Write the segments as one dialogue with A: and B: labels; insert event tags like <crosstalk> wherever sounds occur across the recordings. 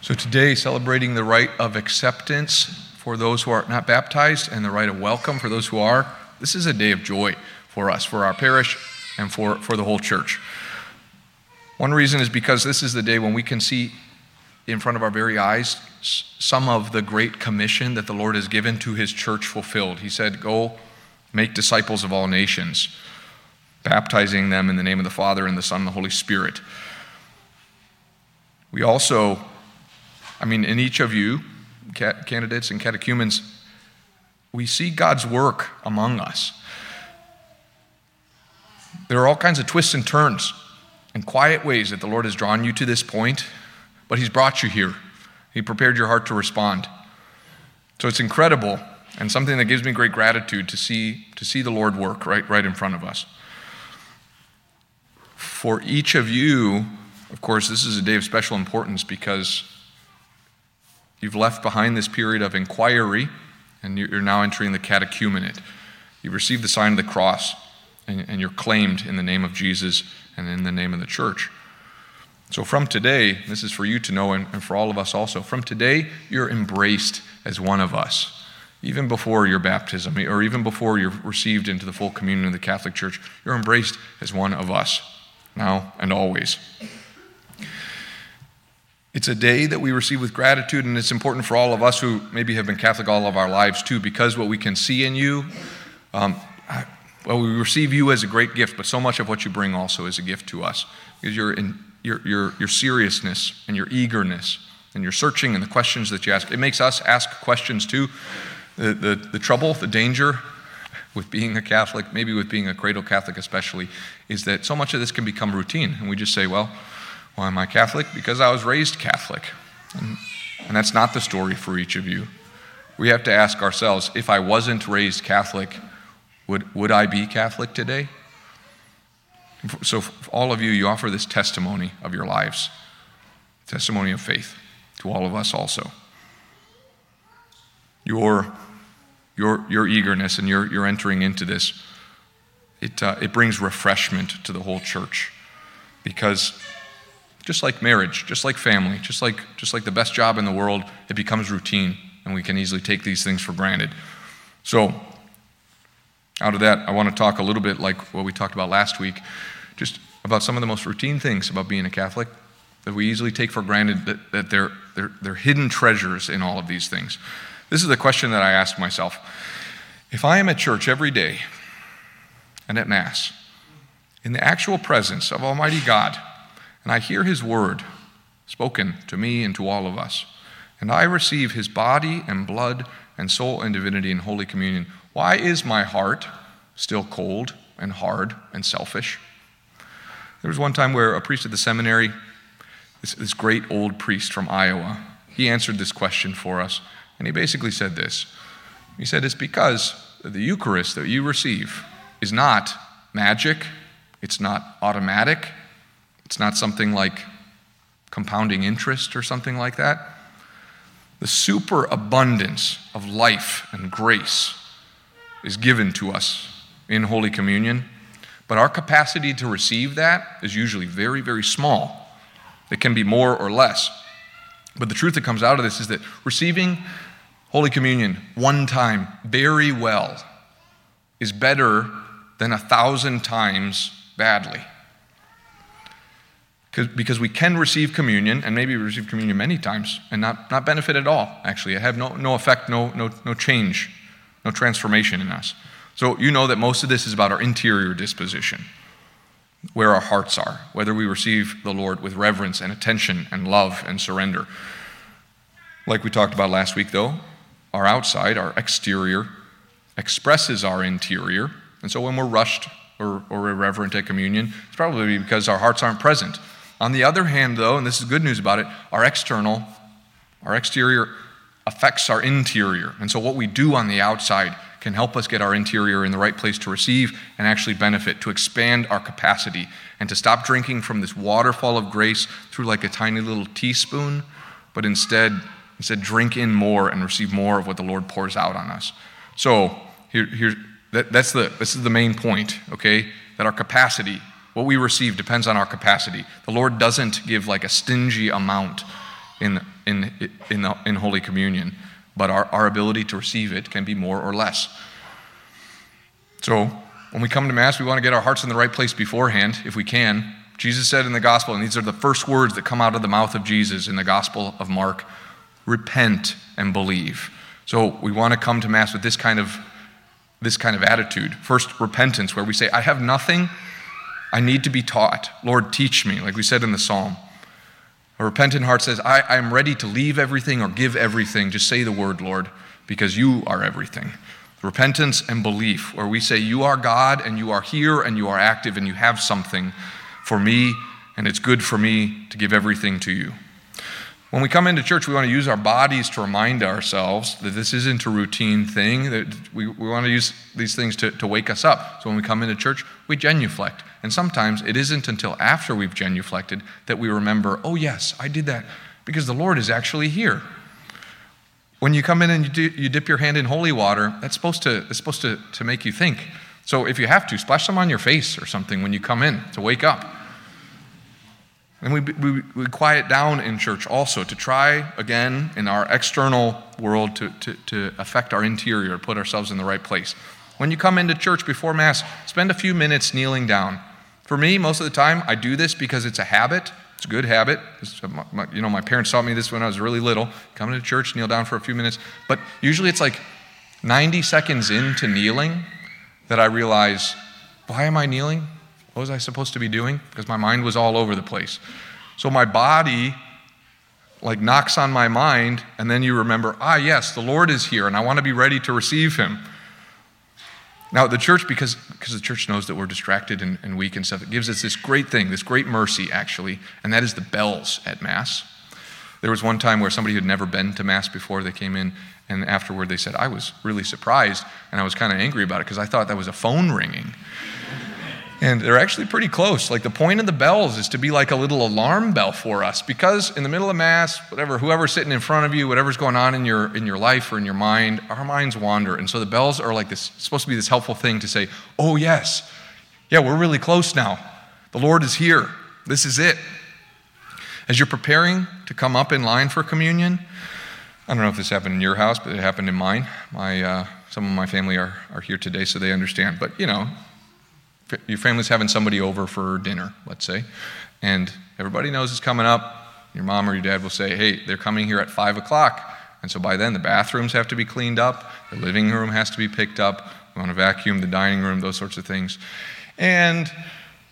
A: So, today, celebrating the rite of acceptance for those who are not baptized and the rite of welcome for those who are, this is a day of joy for us, for our parish, and for, for the whole church. One reason is because this is the day when we can see in front of our very eyes some of the great commission that the Lord has given to his church fulfilled. He said, Go make disciples of all nations, baptizing them in the name of the Father and the Son and the Holy Spirit. We also, I mean, in each of you, candidates and catechumens, we see God's work among us. There are all kinds of twists and turns and quiet ways that the Lord has drawn you to this point, but He's brought you here. He prepared your heart to respond. So it's incredible and something that gives me great gratitude to see, to see the Lord work right, right in front of us. For each of you, of course, this is a day of special importance because you've left behind this period of inquiry and you're now entering the catechumenate. You've received the sign of the cross and, you're claimed in the name of Jesus and in the name of the church. So, from today, this is for you to know and for all of us also. From today, you're embraced as one of us. Even before your baptism, or even before you're received into the full communion of the Catholic Church, you're embraced as one of us, now and always. It's a day that we receive with gratitude, and it's important for all of us who maybe have been Catholic all of our lives too, because what we can see in you, um, well, we receive you as a great gift, but so much of what you bring also is a gift to us. Because your, your, your, your seriousness and your eagerness and your searching and the questions that you ask, it makes us ask questions too. The, the, the trouble, the danger with being a Catholic, maybe with being a cradle Catholic especially, is that so much of this can become routine. And we just say, well, why am I Catholic? Because I was raised Catholic. And, and that's not the story for each of you. We have to ask ourselves if I wasn't raised Catholic, would, would I be Catholic today? So, all of you, you offer this testimony of your lives, testimony of faith to all of us also. Your, your, your eagerness and your, your entering into this, it, uh, it brings refreshment to the whole church. Because just like marriage, just like family, just like, just like the best job in the world, it becomes routine, and we can easily take these things for granted. So, out of that, I want to talk a little bit like what we talked about last week, just about some of the most routine things about being a Catholic that we easily take for granted that, that they're, they're, they're hidden treasures in all of these things. This is the question that I ask myself. If I am at church every day and at Mass, in the actual presence of Almighty God, and I hear His word spoken to me and to all of us, and I receive His body and blood and soul and divinity in Holy Communion, why is my heart still cold and hard and selfish? There was one time where a priest at the seminary, this, this great old priest from Iowa, he answered this question for us, and he basically said this. He said, It's because the Eucharist that you receive is not magic, it's not automatic, it's not something like compounding interest or something like that. The superabundance of life and grace is given to us in Holy Communion, but our capacity to receive that is usually very, very small. It can be more or less. But the truth that comes out of this is that receiving Holy Communion one time very well is better than a thousand times badly. Because we can receive communion, and maybe receive communion many times, and not, not benefit at all, actually. It have no, no effect, no, no, no change no transformation in us. So you know that most of this is about our interior disposition, where our hearts are, whether we receive the Lord with reverence and attention and love and surrender. Like we talked about last week, though, our outside, our exterior, expresses our interior. And so when we're rushed or, or irreverent at communion, it's probably because our hearts aren't present. On the other hand, though, and this is good news about it, our external, our exterior affects our interior. And so, what we do on the outside can help us get our interior in the right place to receive and actually benefit, to expand our capacity, and to stop drinking from this waterfall of grace through like a tiny little teaspoon, but instead, instead drink in more and receive more of what the Lord pours out on us. So, here, here, that, that's the, this is the main point, okay? That our capacity, what we receive, depends on our capacity. The Lord doesn't give like a stingy amount in, in, in, the, in Holy Communion, but our, our ability to receive it can be more or less. So, when we come to Mass, we want to get our hearts in the right place beforehand, if we can. Jesus said in the Gospel, and these are the first words that come out of the mouth of Jesus in the Gospel of Mark repent and believe. So, we want to come to Mass with this kind of this kind of attitude. First, repentance, where we say, I have nothing, I need to be taught. Lord, teach me, like we said in the psalm. A repentant heart says, I, I am ready to leave everything or give everything. Just say the word, Lord, because you are everything. Repentance and belief, where we say, You are God and you are here and you are active and you have something for me, and it's good for me to give everything to you. When we come into church, we want to use our bodies to remind ourselves that this isn't a routine thing, that we, we want to use these things to, to wake us up. So when we come into church, we genuflect. And sometimes it isn't until after we've genuflected that we remember, oh, yes, I did that because the Lord is actually here. When you come in and you, do, you dip your hand in holy water, that's supposed to, it's supposed to, to make you think. So if you have to, splash some on your face or something when you come in to wake up. And we, we, we quiet down in church also to try again in our external world to, to, to affect our interior, put ourselves in the right place. When you come into church before Mass, spend a few minutes kneeling down. For me, most of the time, I do this because it's a habit. It's a good habit. Uh, you know, my parents taught me this when I was really little. Come into church, kneel down for a few minutes. But usually it's like 90 seconds into kneeling that I realize, why am I kneeling? What was I supposed to be doing? Because my mind was all over the place. So my body like knocks on my mind, and then you remember, ah, yes, the Lord is here, and I want to be ready to receive him. Now, the church, because, because the church knows that we're distracted and, and weak and stuff, it gives us this great thing, this great mercy, actually, and that is the bells at Mass. There was one time where somebody who had never been to Mass before, they came in, and afterward they said, I was really surprised, and I was kind of angry about it because I thought that was a phone ringing. And they're actually pretty close. Like the point of the bells is to be like a little alarm bell for us because in the middle of Mass, whatever, whoever's sitting in front of you, whatever's going on in your, in your life or in your mind, our minds wander. And so the bells are like this, supposed to be this helpful thing to say, oh, yes, yeah, we're really close now. The Lord is here. This is it. As you're preparing to come up in line for communion, I don't know if this happened in your house, but it happened in mine. My, uh, some of my family are, are here today, so they understand. But, you know, your family's having somebody over for dinner, let's say, and everybody knows it's coming up. Your mom or your dad will say, hey, they're coming here at 5 o'clock. And so by then, the bathrooms have to be cleaned up, the living room has to be picked up, we want to vacuum the dining room, those sorts of things. And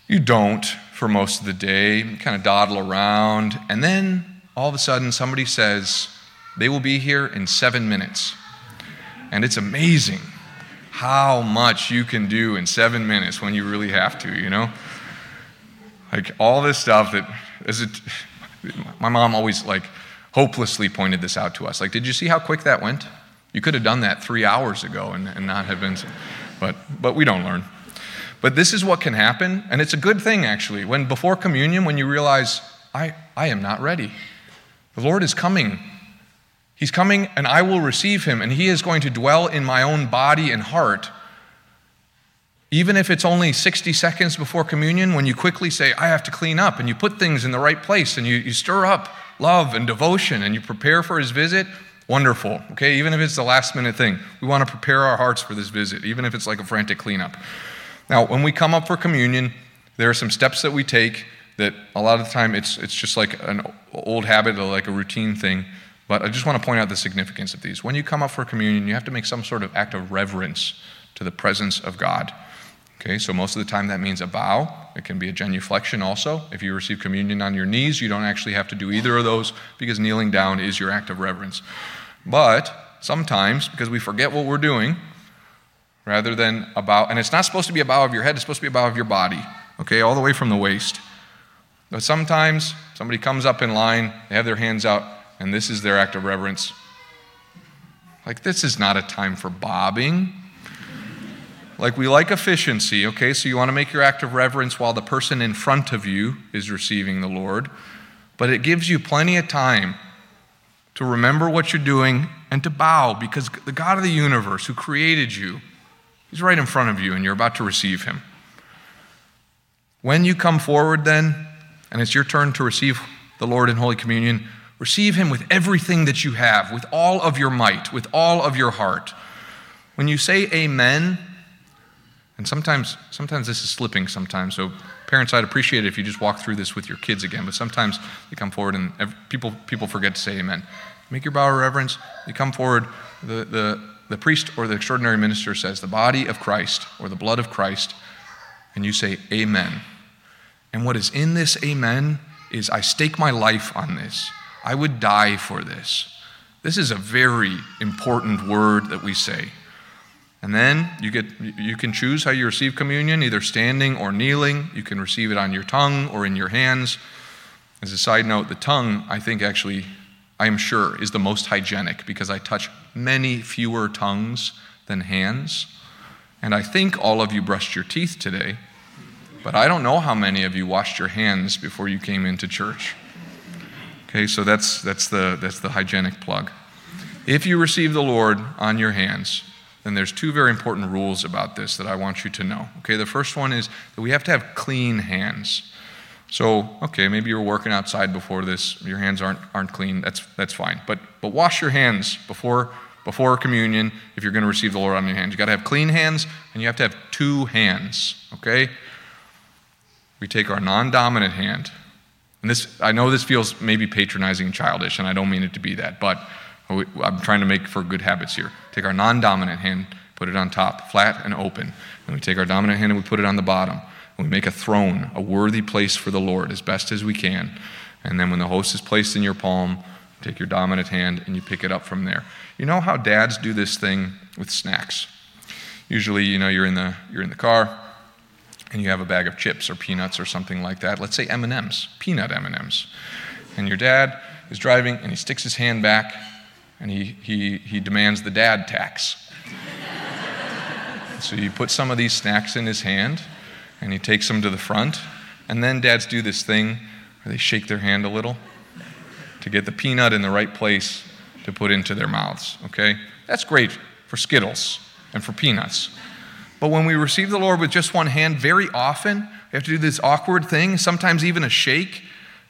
A: you don't for most of the day, you kind of dawdle around, and then all of a sudden, somebody says, they will be here in seven minutes. And it's amazing how much you can do in seven minutes when you really have to, you know? Like all this stuff that is it my mom always like hopelessly pointed this out to us. Like, did you see how quick that went? You could have done that three hours ago and, and not have been but but we don't learn. But this is what can happen, and it's a good thing actually. When before communion, when you realize, I, I am not ready. The Lord is coming He's coming and I will receive him, and he is going to dwell in my own body and heart. Even if it's only 60 seconds before communion, when you quickly say, I have to clean up, and you put things in the right place, and you, you stir up love and devotion, and you prepare for his visit, wonderful. Okay, even if it's the last minute thing, we want to prepare our hearts for this visit, even if it's like a frantic cleanup. Now, when we come up for communion, there are some steps that we take that a lot of the time it's, it's just like an old habit or like a routine thing. But I just want to point out the significance of these. When you come up for communion, you have to make some sort of act of reverence to the presence of God. Okay, so most of the time that means a bow. It can be a genuflection also. If you receive communion on your knees, you don't actually have to do either of those because kneeling down is your act of reverence. But sometimes, because we forget what we're doing, rather than a bow, and it's not supposed to be a bow of your head, it's supposed to be a bow of your body, okay, all the way from the waist. But sometimes somebody comes up in line, they have their hands out, and this is their act of reverence. Like, this is not a time for bobbing. Like, we like efficiency, okay? So you want to make your act of reverence while the person in front of you is receiving the Lord. But it gives you plenty of time to remember what you're doing and to bow because the God of the universe who created you, He's right in front of you and you're about to receive Him. When you come forward, then, and it's your turn to receive the Lord in Holy Communion, Receive him with everything that you have, with all of your might, with all of your heart. When you say amen, and sometimes, sometimes this is slipping sometimes, so parents, I'd appreciate it if you just walk through this with your kids again, but sometimes they come forward and people, people forget to say amen. Make your bow of reverence, you come forward, the, the, the priest or the extraordinary minister says, the body of Christ or the blood of Christ, and you say amen. And what is in this amen is I stake my life on this. I would die for this. This is a very important word that we say. And then you get you can choose how you receive communion, either standing or kneeling. You can receive it on your tongue or in your hands. As a side note, the tongue, I think actually I am sure is the most hygienic because I touch many fewer tongues than hands. And I think all of you brushed your teeth today, but I don't know how many of you washed your hands before you came into church. Okay, so that's, that's, the, that's the hygienic plug. If you receive the Lord on your hands, then there's two very important rules about this that I want you to know. Okay, the first one is that we have to have clean hands. So, okay, maybe you were working outside before this, your hands aren't, aren't clean, that's, that's fine. But, but wash your hands before, before communion if you're going to receive the Lord on your hands. You've got to have clean hands and you have to have two hands, okay? We take our non dominant hand, and this, I know this feels maybe patronizing and childish, and I don't mean it to be that, but I'm trying to make for good habits here. Take our non dominant hand, put it on top, flat and open. And we take our dominant hand and we put it on the bottom. And we make a throne, a worthy place for the Lord as best as we can. And then when the host is placed in your palm, take your dominant hand and you pick it up from there. You know how dads do this thing with snacks? Usually, you know, you're in the, you're in the car, and you have a bag of chips or peanuts or something like that. Let's say M&Ms, peanut M&Ms. And your dad is driving and he sticks his hand back and he, he, he demands the dad tax. <laughs> so you put some of these snacks in his hand and he takes them to the front. And then dads do this thing where they shake their hand a little to get the peanut in the right place to put into their mouths, okay? That's great for Skittles and for peanuts. But when we receive the Lord with just one hand, very often we have to do this awkward thing, sometimes even a shake,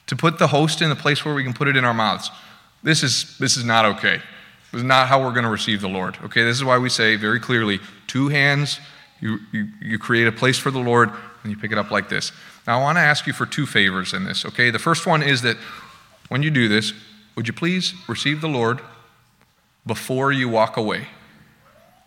A: to put the host in the place where we can put it in our mouths. This is, this is not okay. This is not how we're going to receive the Lord. Okay, this is why we say very clearly two hands, you, you, you create a place for the Lord, and you pick it up like this. Now, I want to ask you for two favors in this, okay? The first one is that when you do this, would you please receive the Lord before you walk away?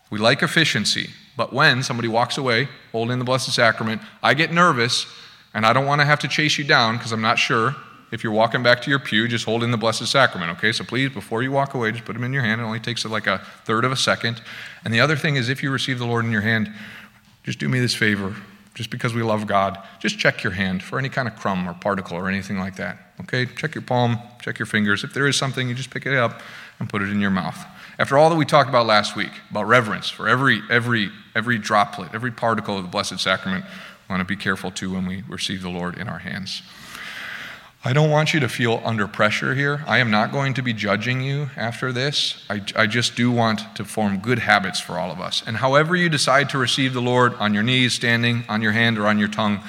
A: We like efficiency. But when somebody walks away holding the Blessed Sacrament, I get nervous and I don't want to have to chase you down because I'm not sure. If you're walking back to your pew, just holding the Blessed Sacrament, okay? So please, before you walk away, just put them in your hand. It only takes like a third of a second. And the other thing is, if you receive the Lord in your hand, just do me this favor. Just because we love God, just check your hand for any kind of crumb or particle or anything like that. Okay? Check your palm, check your fingers. If there is something, you just pick it up and put it in your mouth. After all that we talked about last week, about reverence for every, every, every droplet, every particle of the Blessed Sacrament, we want to be careful too when we receive the Lord in our hands. I don't want you to feel under pressure here. I am not going to be judging you after this. I, I, just do want to form good habits for all of us. And however you decide to receive the Lord, on your knees, standing, on your hand, or on your tongue,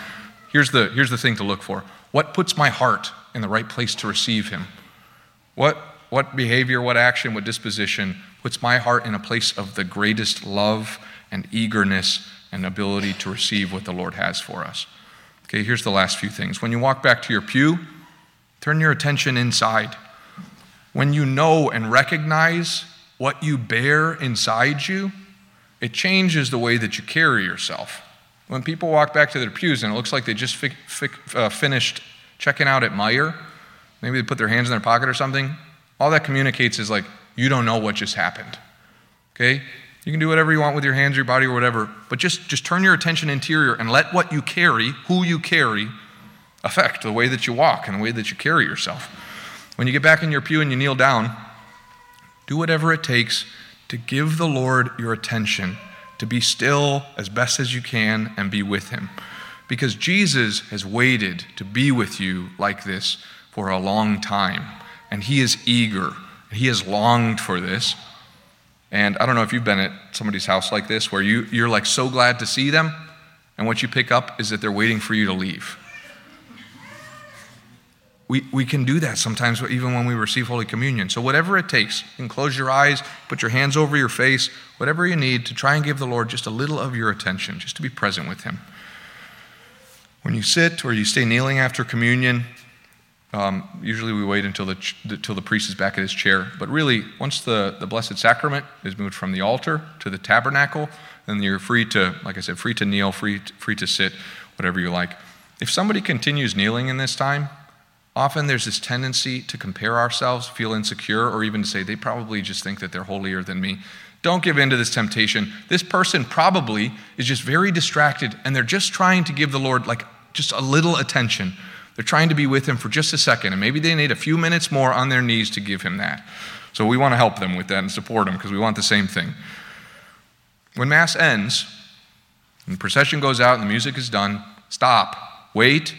A: here's the, here's the thing to look for. What puts my heart in the right place to receive Him? What what behavior, what action, what disposition puts my heart in a place of the greatest love and eagerness and ability to receive what the Lord has for us. Okay, here's the last few things. When you walk back to your pew, turn your attention inside. When you know and recognize what you bear inside you, it changes the way that you carry yourself. When people walk back to their pews and it looks like they just fi- fi- uh, finished checking out at Meijer, maybe they put their hands in their pocket or something, all that communicates is like, you don't know what just happened. Okay? You can do whatever you want with your hands, your body, or whatever, but just, just turn your attention interior and let what you carry, who you carry, affect the way that you walk and the way that you carry yourself. When you get back in your pew and you kneel down, do whatever it takes to give the Lord your attention, to be still as best as you can and be with Him. Because Jesus has waited to be with you like this for a long time and he is eager. He has longed for this. And I don't know if you've been at somebody's house like this where you, you're like so glad to see them, and what you pick up is that they're waiting for you to leave. we, we can do that sometimes, even when we receive Holy Communion. So, whatever it takes, you can close your eyes, put your hands over your face, whatever you need to try and give the Lord just a little of your attention, just to be present with Him. When you sit or you stay kneeling after communion, um, usually we wait until the, until the priest is back at his chair. But really, once the, the Blessed Sacrament is moved from the altar to the tabernacle, then you're free to, like I said, free to kneel, free, free to sit, whatever you like. If somebody continues kneeling in this time, often there's this tendency to compare ourselves, feel insecure, or even to say they probably just think that they're holier than me. Don't give in to this temptation. This person probably is just very distracted and they're just trying to give the Lord like just a little attention. They're trying to be with him for just a second, and maybe they need a few minutes more on their knees to give him that. So we want to help them with that and support them because we want the same thing. When Mass ends, and the procession goes out and the music is done, stop, wait,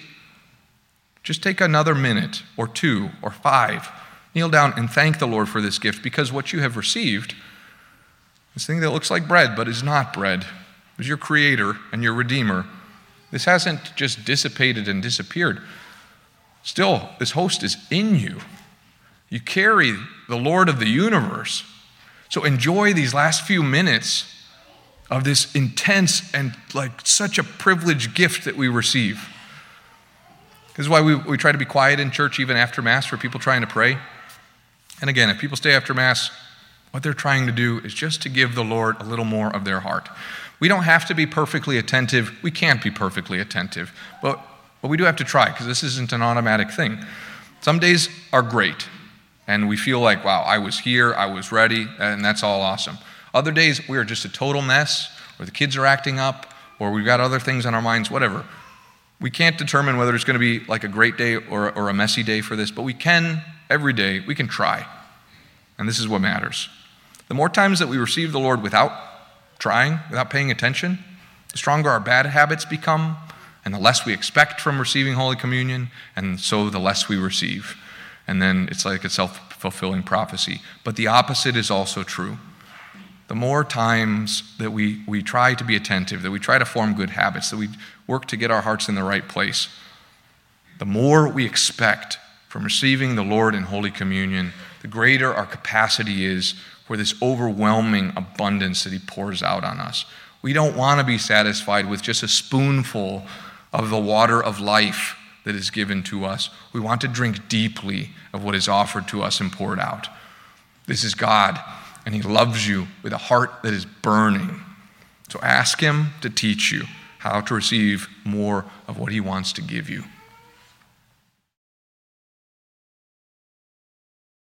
A: just take another minute or two or five. Kneel down and thank the Lord for this gift because what you have received, this thing that looks like bread but is not bread, is your Creator and your Redeemer. This hasn't just dissipated and disappeared. Still, this host is in you. You carry the Lord of the universe. So enjoy these last few minutes of this intense and like such a privileged gift that we receive. This is why we, we try to be quiet in church even after Mass for people trying to pray. And again, if people stay after Mass, what they're trying to do is just to give the Lord a little more of their heart. We don't have to be perfectly attentive. We can't be perfectly attentive. But, but we do have to try because this isn't an automatic thing. Some days are great, and we feel like, wow, I was here, I was ready, and that's all awesome. Other days, we are just a total mess, or the kids are acting up, or we've got other things on our minds, whatever. We can't determine whether it's going to be like a great day or, or a messy day for this, but we can, every day, we can try. And this is what matters. The more times that we receive the Lord without trying, without paying attention, the stronger our bad habits become, and the less we expect from receiving Holy Communion, and so the less we receive. And then it's like a self fulfilling prophecy. But the opposite is also true. The more times that we, we try to be attentive, that we try to form good habits, that we work to get our hearts in the right place, the more we expect from receiving the Lord in Holy Communion, the greater our capacity is for this overwhelming abundance that He pours out on us. We don't want to be satisfied with just a spoonful of the water of life that is given to us. We want to drink deeply of what is offered to us and poured out. This is God, and He loves you with a heart that is burning. So ask Him to teach you how to receive more of what He wants to give you.